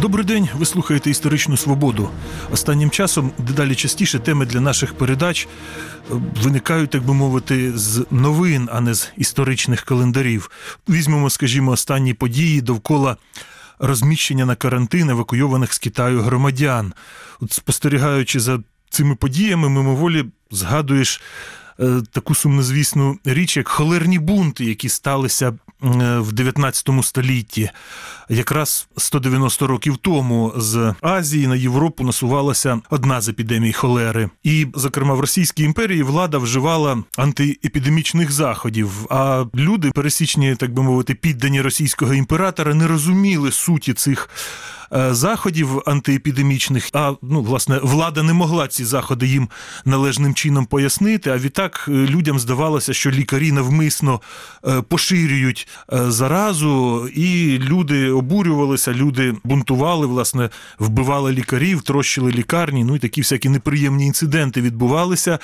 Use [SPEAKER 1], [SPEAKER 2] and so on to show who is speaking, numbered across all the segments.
[SPEAKER 1] Добрий день, ви слухаєте історичну свободу. Останнім часом дедалі частіше теми для наших передач е, виникають, так би мовити, з новин, а не з історичних календарів. Візьмемо, скажімо, останні події довкола розміщення на карантин евакуйованих з Китаю громадян. От спостерігаючи за цими подіями, мимоволі згадуєш е, таку сумнозвісну річ, як холерні бунти, які сталися в 19 столітті. Якраз 190 років тому з Азії на Європу насувалася одна з епідемій холери. І, зокрема, в Російській імперії влада вживала антиепідемічних заходів. А люди, пересічні, так би мовити, піддані російського імператора, не розуміли суті цих. Е, Заходів антиепідемічних, а ну власне влада не могла ці заходи їм належним чином пояснити. А відтак е, людям здавалося, що лікарі навмисно е, поширюють заразу, і люди обурювалися, люди бунтували, власне, вбивали лікарів, трощили лікарні. Ну і такі всякі неприємні інциденти відбувалися.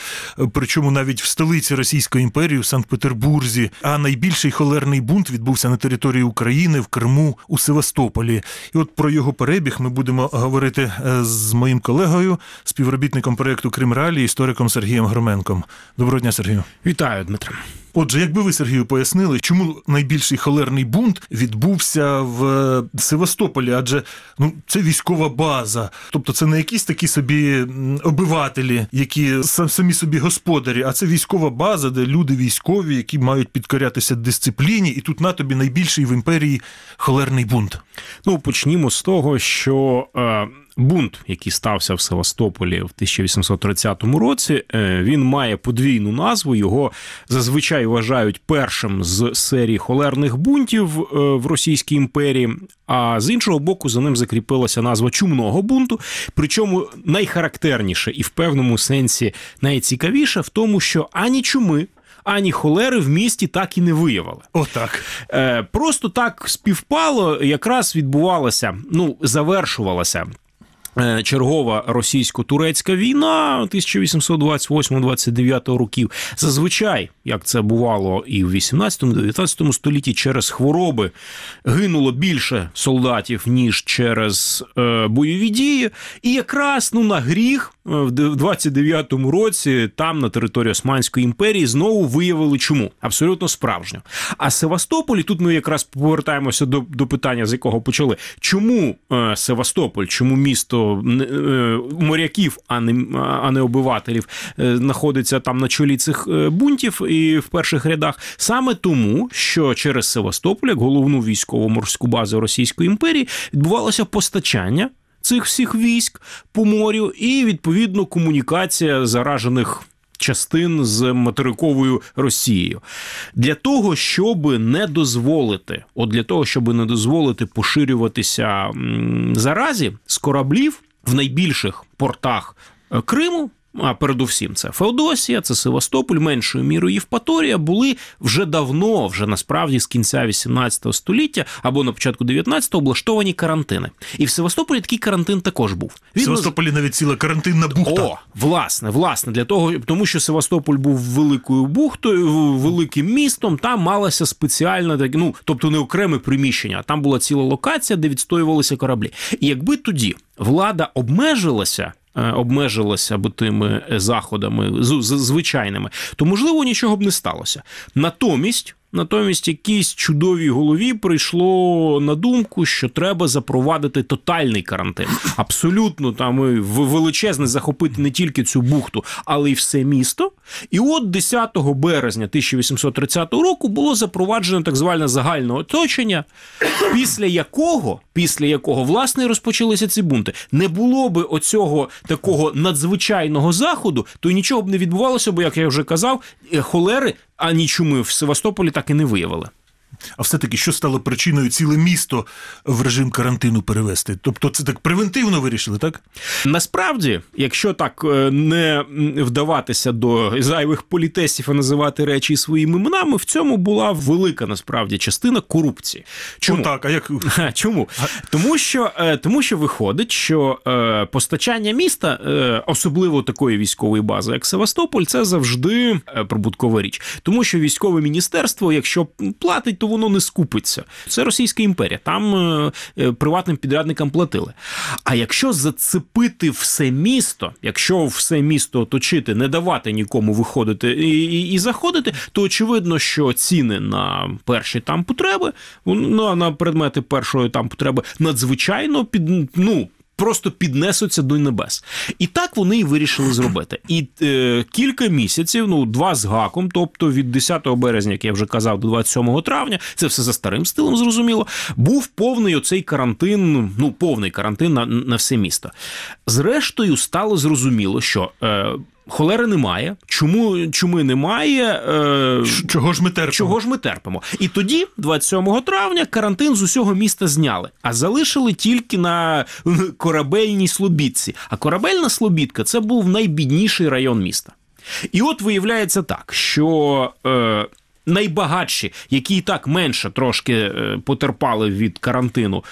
[SPEAKER 1] Причому навіть в столиці Російської імперії, в Санкт-Петербурзі. А найбільший холерний бунт відбувся на території України в Криму у Севастополі. І от про його перебіг ми будемо говорити е, з моїм колегою, співробітником проєкту Крим Ралі, істориком Сергієм Громенком. Доброго дня, Сергію.
[SPEAKER 2] Вітаю, Дмитро.
[SPEAKER 1] Отже, якби ви Сергію пояснили, чому найбільший холерний бунт відбувся в е, Севастополі? Адже ну це військова база, тобто це не якісь такі собі обивателі, які са- самі собі господарі, а це військова база, де люди військові, які мають підкорятися дисципліні, і тут на тобі найбільший в імперії холерний бунт.
[SPEAKER 2] Ну почнімо з того, що е, бунт, який стався в Севастополі в 1830 році, е, він має подвійну назву. Його зазвичай вважають першим з серії холерних бунтів е, в Російській імперії. А з іншого боку, за ним закріпилася назва чумного бунту. Причому найхарактерніше і в певному сенсі найцікавіше в тому, що ані чуми. Ані холери в місті так і не виявили.
[SPEAKER 1] Отак.
[SPEAKER 2] Е, просто так співпало, якраз відбувалася, ну, завершувалася. Е, Чергова російсько-турецька війна 1828-29 років. Зазвичай, як це бувало і в 18-19 столітті, через хвороби гинуло більше солдатів ніж через е, бойові дії. І якраз ну на гріх е, в 29-му році там на території Османської імперії знову виявили чому абсолютно справжньо. А Севастополь, тут ми якраз повертаємося до, до питання, з якого почали. Чому Севастополь, чому місто моряків, а не, а не обивателів, е, знаходиться там на чолі цих е, бунтів і в перших рядах? Саме тому, що через Севастополь, як головну військово-морську базу Російської імперії, відбувалося постачання цих всіх військ по морю, і відповідно комунікація заражених. Частин з материковою Росією для того, щоб не дозволити, от для того, щоб не дозволити поширюватися заразі з кораблів в найбільших портах е, Криму. А передусім, це Феодосія, це Севастополь, меншою мірою Євпаторія, були вже давно, вже насправді з кінця 18 століття або на початку 19-го облаштовані карантини. І в Севастополі такий карантин також був.
[SPEAKER 1] В Севастополі навіть ціла карантинна бухта.
[SPEAKER 2] О, власне, власне, для того, тому що Севастополь був великою бухтою, великим містом, там малася спеціальна, ну тобто не окреме приміщення, а там була ціла локація, де відстоювалися кораблі. І якби тоді влада обмежилася. Е, Обмежилася б тими е, заходами звичайними, то можливо нічого б не сталося. Натомість, натомість, якійсь чудовій голові прийшло на думку, що треба запровадити тотальний карантин. Абсолютно там в- величезне захопити не тільки цю бухту, але й все місто. І от 10 березня 1830 року було запроваджено так зване загальне оточення, після якого, після якого власне розпочалися ці бунти. Не було би оцього такого надзвичайного заходу, то нічого б не відбувалося, бо як я вже казав, е, холери ані чуми в Севастополі так і не виявили.
[SPEAKER 1] А все-таки, що стало причиною ціле місто в режим карантину перевести? Тобто, це так превентивно вирішили, так?
[SPEAKER 2] Насправді, якщо так е, не вдаватися до зайвих політесів і називати речі своїми іменами, в цьому була велика насправді частина корупції. Чому?
[SPEAKER 1] Ну, так, а як
[SPEAKER 2] Чому? Тому що, е, тому що виходить, що е, постачання міста, особливо такої військової бази, як Севастополь, це завжди прибуткова річ. Тому що військове міністерство, якщо платить платять, то воно не скупиться. Це Російська імперія. Там е, е, приватним підрядникам платили. А якщо зацепити все місто, якщо все місто оточити, не давати нікому виходити і, і, і заходити, то очевидно, що ціни на перші там потреби, ну, на предмети першої там потреби надзвичайно під ну. Просто піднесуться до небес, і так вони і вирішили зробити. І е, кілька місяців, ну два з гаком, тобто від 10 березня, як я вже казав, до 27 травня, це все за старим стилем, зрозуміло. Був повний оцей карантин, ну повний карантин на, на все місто. Зрештою, стало зрозуміло, що. Е, Холери немає. Чому чуми немає? Е,
[SPEAKER 1] Чого ж ми терпимо?
[SPEAKER 2] Чого ж ми терпимо? І тоді, 27 травня, карантин з усього міста зняли, а залишили тільки на корабельній Слобідці. А корабельна Слобідка це був найбідніший район міста. І от виявляється так, що. Е, Найбагатші, які і так менше трошки е, потерпали від карантину,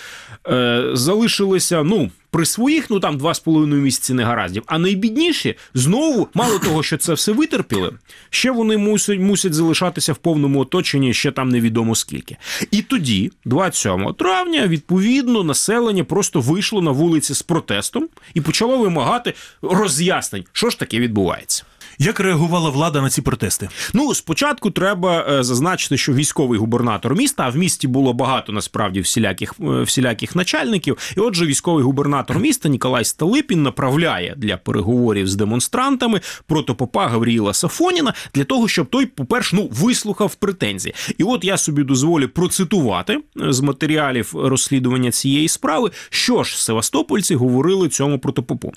[SPEAKER 2] е, залишилися ну при своїх, ну там два з половиною місяці негараздів. А найбідніші знову, мало того, що це все витерпіли, ще вони мусять мусять залишатися в повному оточенні ще там невідомо скільки. І тоді, 27 травня, відповідно, населення просто вийшло на вулиці з протестом і почало вимагати роз'яснень, що ж таке відбувається.
[SPEAKER 1] Як реагувала влада на ці протести?
[SPEAKER 2] Ну, спочатку треба е, зазначити, що військовий губернатор міста, а в місті було багато насправді всіляких е, всіляких начальників. І отже, військовий губернатор міста Ніколай Сталипін направляє для переговорів з демонстрантами протопопа Гавріїла Сафоніна для того, щоб той, по-перше, ну вислухав претензії. І от я собі дозволю процитувати е, з матеріалів розслідування цієї справи, що ж Севастопольці говорили цьому протопопу.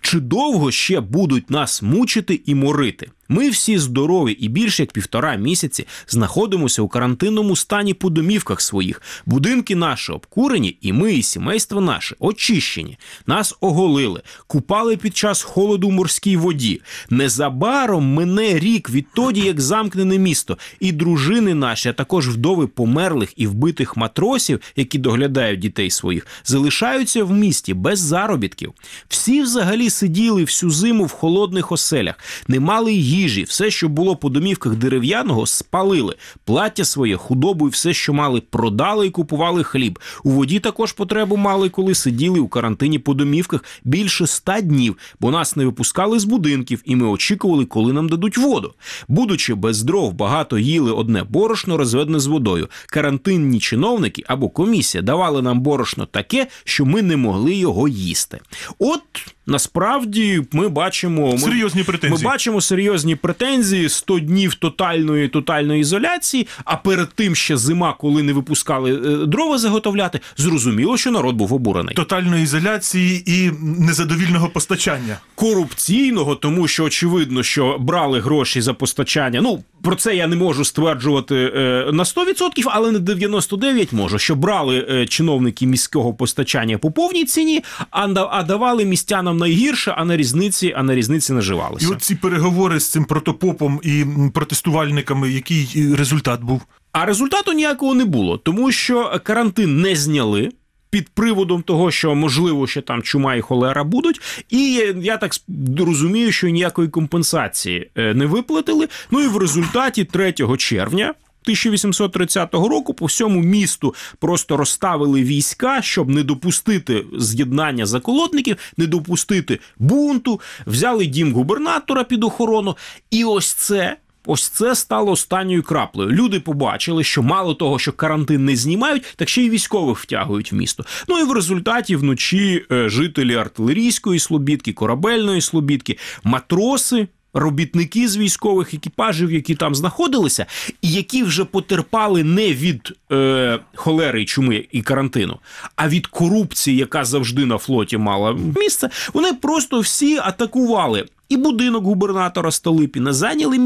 [SPEAKER 2] Чи довго ще будуть нас мучити і морити? Ми всі здорові і більше як півтора місяці знаходимося у карантинному стані по домівках своїх. Будинки наші обкурені, і ми, і сімейство наше очищені. Нас оголили, купали під час холоду в морській воді. Незабаром мине рік відтоді, як замкнене місто, і дружини наші, а також вдови померлих і вбитих матросів, які доглядають дітей своїх, залишаються в місті без заробітків. Всі взагалі сиділи всю зиму в холодних оселях, не мали їжі, все, що було по домівках дерев'яного, спалили. Плаття своє, худобу і все, що мали, продали і купували хліб. У воді також потребу мали, коли сиділи у карантині по домівках більше ста днів, бо нас не випускали з будинків, і ми очікували, коли нам дадуть воду. Будучи без дров, багато їли одне борошно, розведене з водою. Карантинні чиновники або комісія давали нам борошно таке, що ми не могли його їсти. От насправді ми бачимо
[SPEAKER 1] серйозні претензії.
[SPEAKER 2] Ми бачимо серйозні претензії 100 днів тотальної тотальної ізоляції. А перед тим ще зима, коли не випускали е, дрова заготовляти, зрозуміло, що народ був обурений.
[SPEAKER 1] Тотальної ізоляції і незадовільного постачання.
[SPEAKER 2] Корупційного, тому що очевидно, що брали гроші за постачання. Ну про це я не можу стверджувати е, на 100%, але на 99% можу, що брали е, чиновники міського постачання по повній ціні, а, а давали містянам найгірше, а на різниці, а на різниці наживалися.
[SPEAKER 1] І от ці переговори з цим протопопом і протестувальниками, який результат був?
[SPEAKER 2] А результату ніякого не було, тому що карантин не зняли. Під приводом того, що можливо ще там чума і холера будуть, і я так розумію, що ніякої компенсації не виплатили. Ну і в результаті 3 червня. 1830 року по всьому місту просто розставили війська, щоб не допустити з'єднання заколотників, не допустити бунту. Взяли дім губернатора під охорону, і ось це. Ось це стало останньою краплею. Люди побачили, що мало того, що карантин не знімають, так ще й військових втягують в місто. Ну і в результаті вночі жителі артилерійської слобідки, корабельної слобідки, матроси. Робітники з військових екіпажів, які там знаходилися, і які вже потерпали не від е, холери, чуми і карантину, а від корупції, яка завжди на флоті мала місце, вони просто всі атакували і будинок губернатора Столипіна, зайняли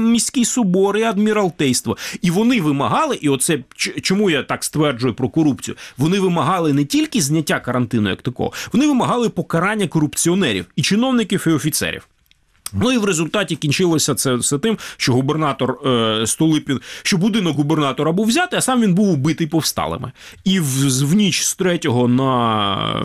[SPEAKER 2] міський собор і адміралтейство. І вони вимагали, і оце чому я так стверджую про корупцію. Вони вимагали не тільки зняття карантину, як такого, вони вимагали покарання корупціонерів і чиновників і офіцерів. Ну і в результаті кінчилося це все тим, що губернатор е, Столипін, що будинок губернатора був взятий, а сам він був убитий повсталими. І в, в ніч з 3 на,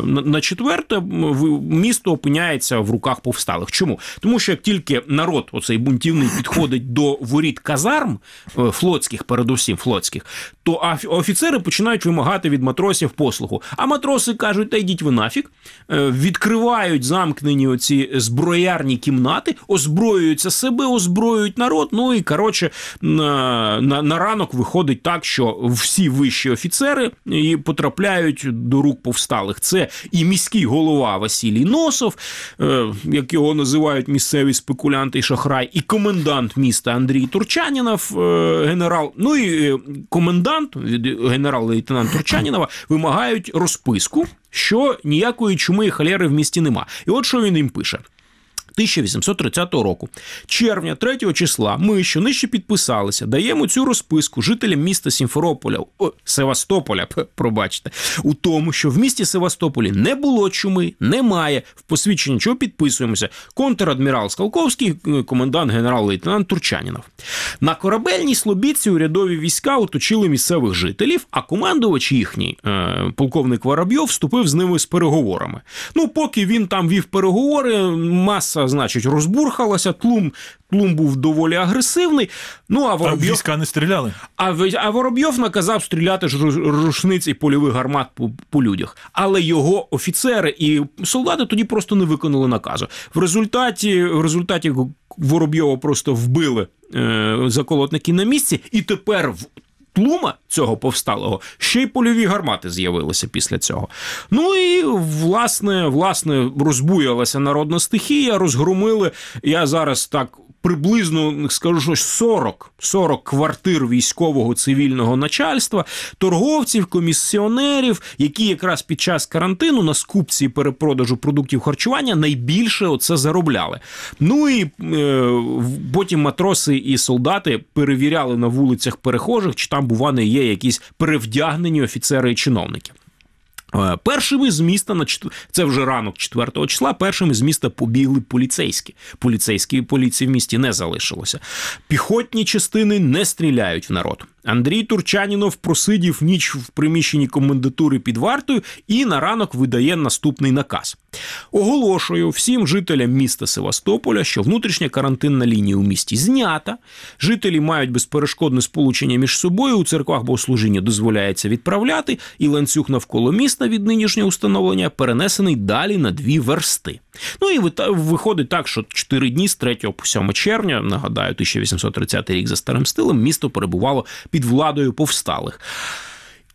[SPEAKER 2] на, на 4 в- місто опиняється в руках повсталих. Чому? Тому що як тільки народ, оцей бунтівний, підходить до воріт казарм е, флотських, передусім флотських, то офіцери починають вимагати від матросів послугу. А матроси кажуть, та йдіть ви нафіг, Е, відкривають замкнені оці зброярні кімнати, озброюються себе, озброюють народ. Ну і коротше, на, на, на ранок виходить так, що всі вищі офіцери і потрапляють до рук повсталих. Це і міський голова Василій Носов, е, як його називають місцеві спекулянти і шахрай, і комендант міста Андрій Турчанінов, е, генерал. Ну і е, комендант генерал-лейтенант Турчанінова вимагають розписку, що ніякої чуми і холери в місті нема. І от що він їм пише. 1830 року, червня 3 числа, ми, що нижче підписалися, даємо цю розписку жителям міста Сімферополя, о, Севастополя, пробачте, у тому, що в місті Севастополі не було чуми, немає. В посвідченні чого підписуємося. Контр-адмірал Скалковський, е, комендант генерал-лейтенант Турчанінов. На корабельній слобідці урядові війська оточили місцевих жителів, а командувач їхній, е, полковник Воробйов, вступив з ними з переговорами. Ну, поки він там вів переговори, маса, значить, розбурхалася, тлум, тлум був доволі агресивний. Ну, а
[SPEAKER 1] А війська не стріляли?
[SPEAKER 2] А, а Воробйов наказав стріляти ж рушниць і польових гармат по, по людях. Але його офіцери і солдати тоді просто не виконали наказу. В результаті, в результаті Воробйова просто вбили е, заколотники на місці, і тепер в. Тлума цього повсталого ще й польові гармати з'явилися після цього. Ну і власне, власне, розбуялася народна стихія, розгромили. Я зараз так приблизно скажу, що 40, 40 квартир військового цивільного начальства, торговців, комісіонерів, які якраз під час карантину на скупці перепродажу продуктів харчування найбільше оце заробляли. Ну і е, потім матроси і солдати перевіряли на вулицях перехожих, чи там, бува, не є якісь перевдягнені офіцери і чиновники. Е, Першими з міста на це вже ранок 4 числа. Першими з міста побігли поліцейські. Поліцейської поліції в місті не залишилося. Піхотні частини не стріляють в народ. Андрій Турчанінов просидів ніч в приміщенні комендатури під вартою і на ранок видає наступний наказ. Оголошую всім жителям міста Севастополя, що внутрішня карантинна лінія у місті знята. Жителі мають безперешкодне сполучення між собою. У церквах богослужіння дозволяється відправляти, і ланцюг навколо міста від нинішнього установлення перенесений далі на дві версти. Ну і виходить так, що 4 дні з 3 по 7 червня, нагадаю, 1830 рік за старим стилем, місто перебувало під владою повсталих.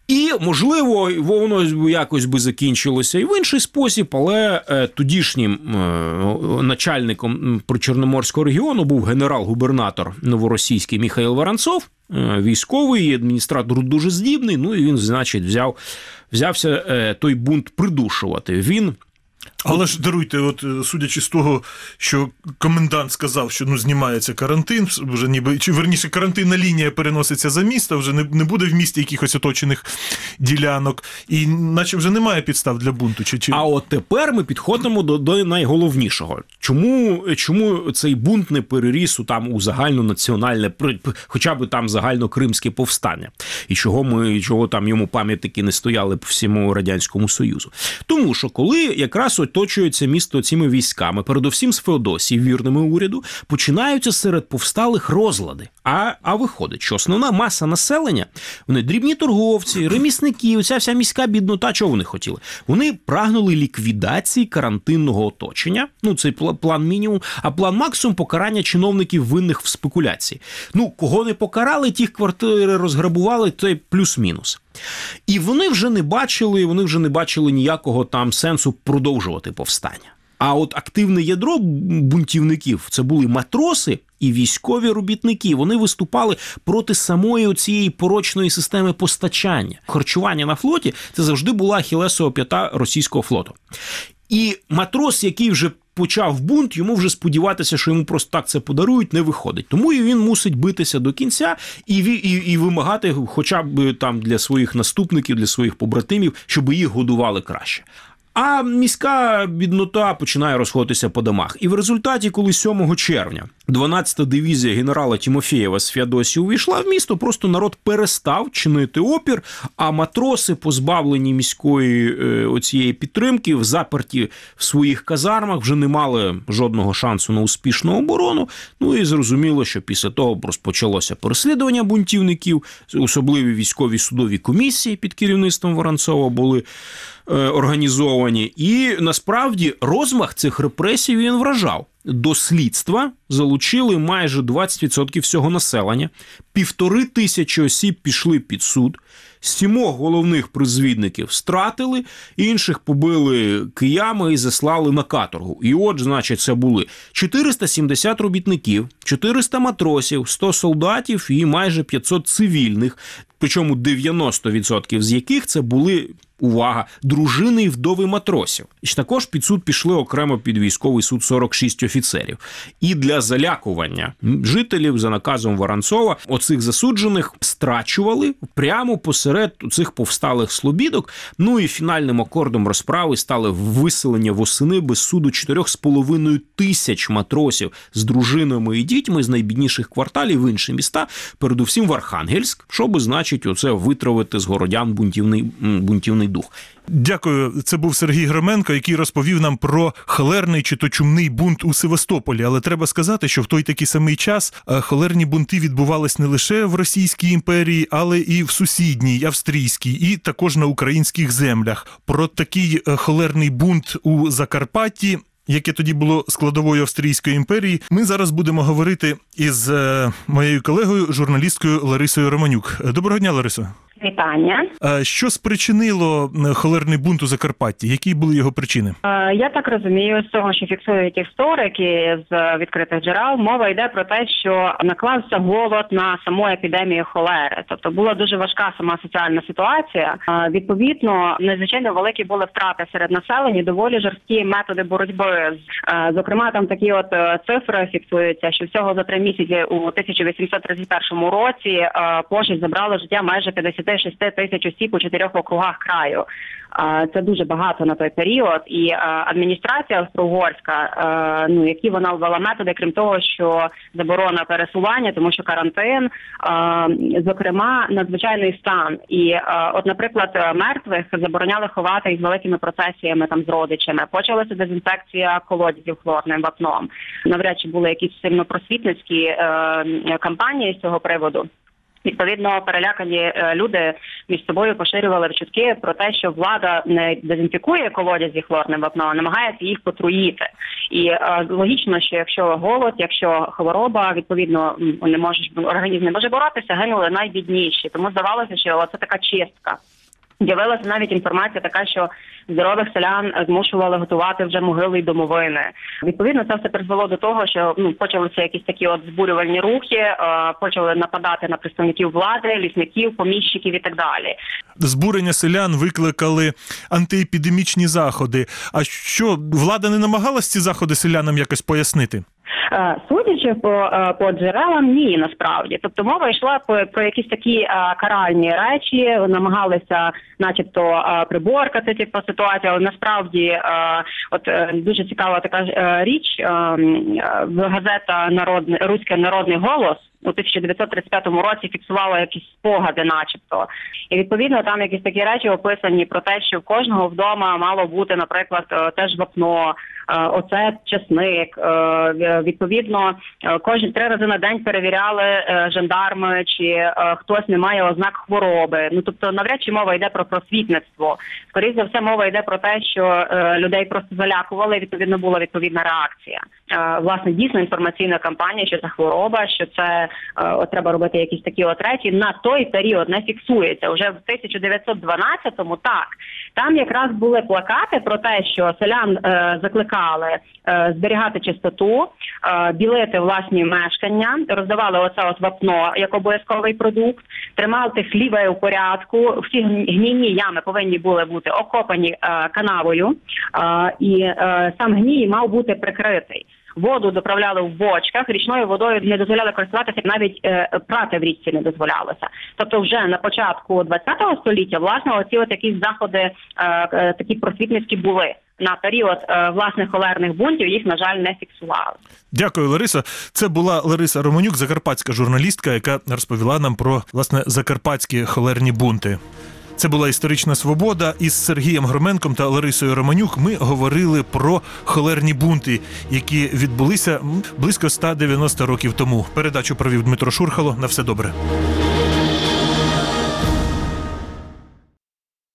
[SPEAKER 2] І можливо, воно якось би закінчилося і в інший спосіб, але е, тодішнім е, начальником причорноморського регіону був генерал-губернатор новоросійський Михайло Воронцов, е, військовий адміністратор дуже здібний. Ну і він, значить, взяв, взявся е, той бунт придушувати. Він
[SPEAKER 1] Але ж даруйте, от е, судячи з того, що комендант сказав, що ну знімається карантин, вже ніби чи верніше карантинна лінія переноситься за місто, вже не, не буде в місті якихось оточених ділянок, і наче вже немає підстав для бунту. Чи, чи...
[SPEAKER 2] А от тепер ми підходимо до, до найголовнішого. Чому, чому цей бунт не переріс у там у загальнонаціональне, хоча б там загальнокримське повстання, і чого ми чого там йому пам'ятники не стояли по всьому радянському союзу? Тому що коли якраз оточується місто цими військами, передусім з Феодосії, вірними уряду, починаються серед повсталих розлади. А, а виходить, що основна маса населення, вони дрібні торговці, ремісники, оця вся міська біднота, чого вони хотіли? Вони прагнули ліквідації карантинного оточення. Ну, цей план мінімум, а план максимум покарання чиновників винних в спекуляції. Ну, кого не покарали, тих квартири розграбували, то плюс-мінус. І вони вже не бачили, вони вже не бачили ніякого там сенсу продовжувати повстання. А от активне ядро бунтівників це були матроси і військові робітники. Вони виступали проти самої цієї порочної системи постачання. Харчування на флоті це завжди була ахілесова п'ята російського флоту. І матрос, який вже почав бунт, йому вже сподіватися, що йому просто так це подарують, не виходить. Тому і він мусить битися до кінця і, і, і вимагати, хоча б там для своїх наступників, для своїх побратимів, щоб їх годували краще. А міська біднота починає розходитися по домах. І в результаті, коли 7 червня 12-та дивізія генерала Тімофєєва з Феодосії увійшла в місто, просто народ перестав чинити опір. А матроси, позбавлені міської е, оцієї підтримки, в заперті в своїх казармах, вже не мали жодного шансу на успішну оборону. Ну і зрозуміло, що після того розпочалося переслідування бунтівників, особливі військові судові комісії під керівництвом Воронцова були організовані. І насправді розмах цих репресій він вражав. До слідства залучили майже 20% всього населення, півтори тисячі осіб пішли під суд, сімох головних призвідників стратили, інших побили киями і заслали на каторгу. І от, значить, це були 470 робітників, 400 матросів, 100 солдатів і майже 500 цивільних. Причому 90% з яких це були увага, дружини і вдови матросів. І також під суд пішли окремо під військовий суд 46 офіцерів. І для залякування жителів за наказом Воронцова оцих засуджених страчували прямо посеред цих повсталих слобідок. Ну і фінальним акордом розправи стали виселення восени без суду 4,5 тисяч матросів з дружинами і дітьми з найбідніших кварталів в інші міста, передусім в Архангельськ, що би значить оце витравити з городян бунтівний м, бунтівний дух.
[SPEAKER 1] Дякую. Це був Сергій Громенко, який розповів нам про холерний чи то чумний бунт у Севастополі. Але треба сказати, що в той такий самий час е, холерні бунти відбувались не лише в Російській імперії, але і в сусідній австрійській, і також на українських землях. Про такий е, холерний бунт у Закарпатті. Яке тоді було складовою Австрійської імперії, ми зараз будемо говорити із е, моєю колегою, журналісткою Ларисою Романюк. Доброго дня, Ларисо.
[SPEAKER 3] Вітання.
[SPEAKER 1] Е, Що спричинило холерний бунт у Закарпатті? Які були його причини?
[SPEAKER 3] Е, Я так розумію, з того, що фіксують історики з відкритих джерел, мова йде про те, що наклався голод на саму епідемію холери. Тобто була дуже важка сама соціальна ситуація. Е, Відповідно, надзвичайно великі були втрати серед населення, доволі жорсткі методи боротьби. з- Зокрема, там такі от цифри фіксуються, що всього за три місяці у 1831 році пошесть забрало життя майже 56 тисяч осіб у чотирьох округах краю. Це дуже багато на той період, і адміністрація австро-угорська, е, ну які вона ввела методи, крім того, що заборона пересування, тому що карантин, зокрема, надзвичайний стан. І от, наприклад, мертвих забороняли ховати із великими процесіями там з родичами. Почалася дезінфекція колодязів хлорним вапном. Навряд чи були якісь сильно просвітницькі е, кампанії з цього приводу. Відповідно, перелякані е, люди між собою поширювали чутки про те, що влада не дезінфікує колодязі хлорним вапном, а намагається їх потруїти. І е, логічно, що якщо голод, якщо хвороба, відповідно не можеш організм не може боротися, гинули найбідніші. Тому здавалося, що це така чистка. З'явилася навіть інформація така, що здорових селян змушували готувати вже могили й домовини. Відповідно, це все призвело до того, що ну почалися якісь такі от збурювальні рухи, е, почали нападати на представників влади, лісників, поміщиків і так далі.
[SPEAKER 1] Збурення селян викликали антиепідемічні заходи. А що влада не намагалась ці заходи селянам якось пояснити?
[SPEAKER 3] Е, Судячи по, е, по джерелам, ні, насправді. Тобто мова йшла про, про якісь такі е, каральні речі, намагалися, начебто, приборкати типу, ситуацію, але насправді от дуже цікава така річ. е, газета Народний Руський народний голос. У 1935 році фіксувала якісь спогади, начебто, і відповідно там якісь такі речі описані про те, що в кожного вдома мало бути, наприклад, теж вапно, оцет, чесник. Е, Відповідно, е, кожні три рази на день перевіряли е, жандарми, чи е, хтось не має ознак хвороби. Ну тобто, навряд чи мова йде про просвітництво. Скоріше за все, мова йде про те, що е, людей просто залякували. і, Відповідно, була відповідна реакція. Е, Власне, дійсно інформаційна кампанія, що це хвороба, що це е, от треба робити якісь такі от речі. На той період не фіксується. Уже в 1912-му так там якраз були плакати про те, що селян е, закликали е, зберігати чистоту, е, білити власні мешкання, роздавали оце от вапно як обов'язковий продукт, тримати хліба у порядку. Всі гні- гнійні ями повинні були бути окопані е, канавою, е, і е, сам гній мав бути прикритий. Воду доправляли в бочках, річною водою не дозволяли користуватися, навіть е, прати в річці не дозволялося. Тобто, вже на початку ХХ століття, власне, оці от якісь заходи е, е, такі просвітницькі були. На період е, власне холерних бунтів їх на жаль не фіксували.
[SPEAKER 1] Дякую, Лариса. Це була Лариса Романюк, закарпатська журналістка, яка розповіла нам про власне закарпатські холерні бунти. Це була історична свобода. Із Сергієм Громенком та Ларисою Романюк ми говорили про холерні бунти, які відбулися близько 190 років тому. Передачу провів Дмитро Шурхало. На все добре.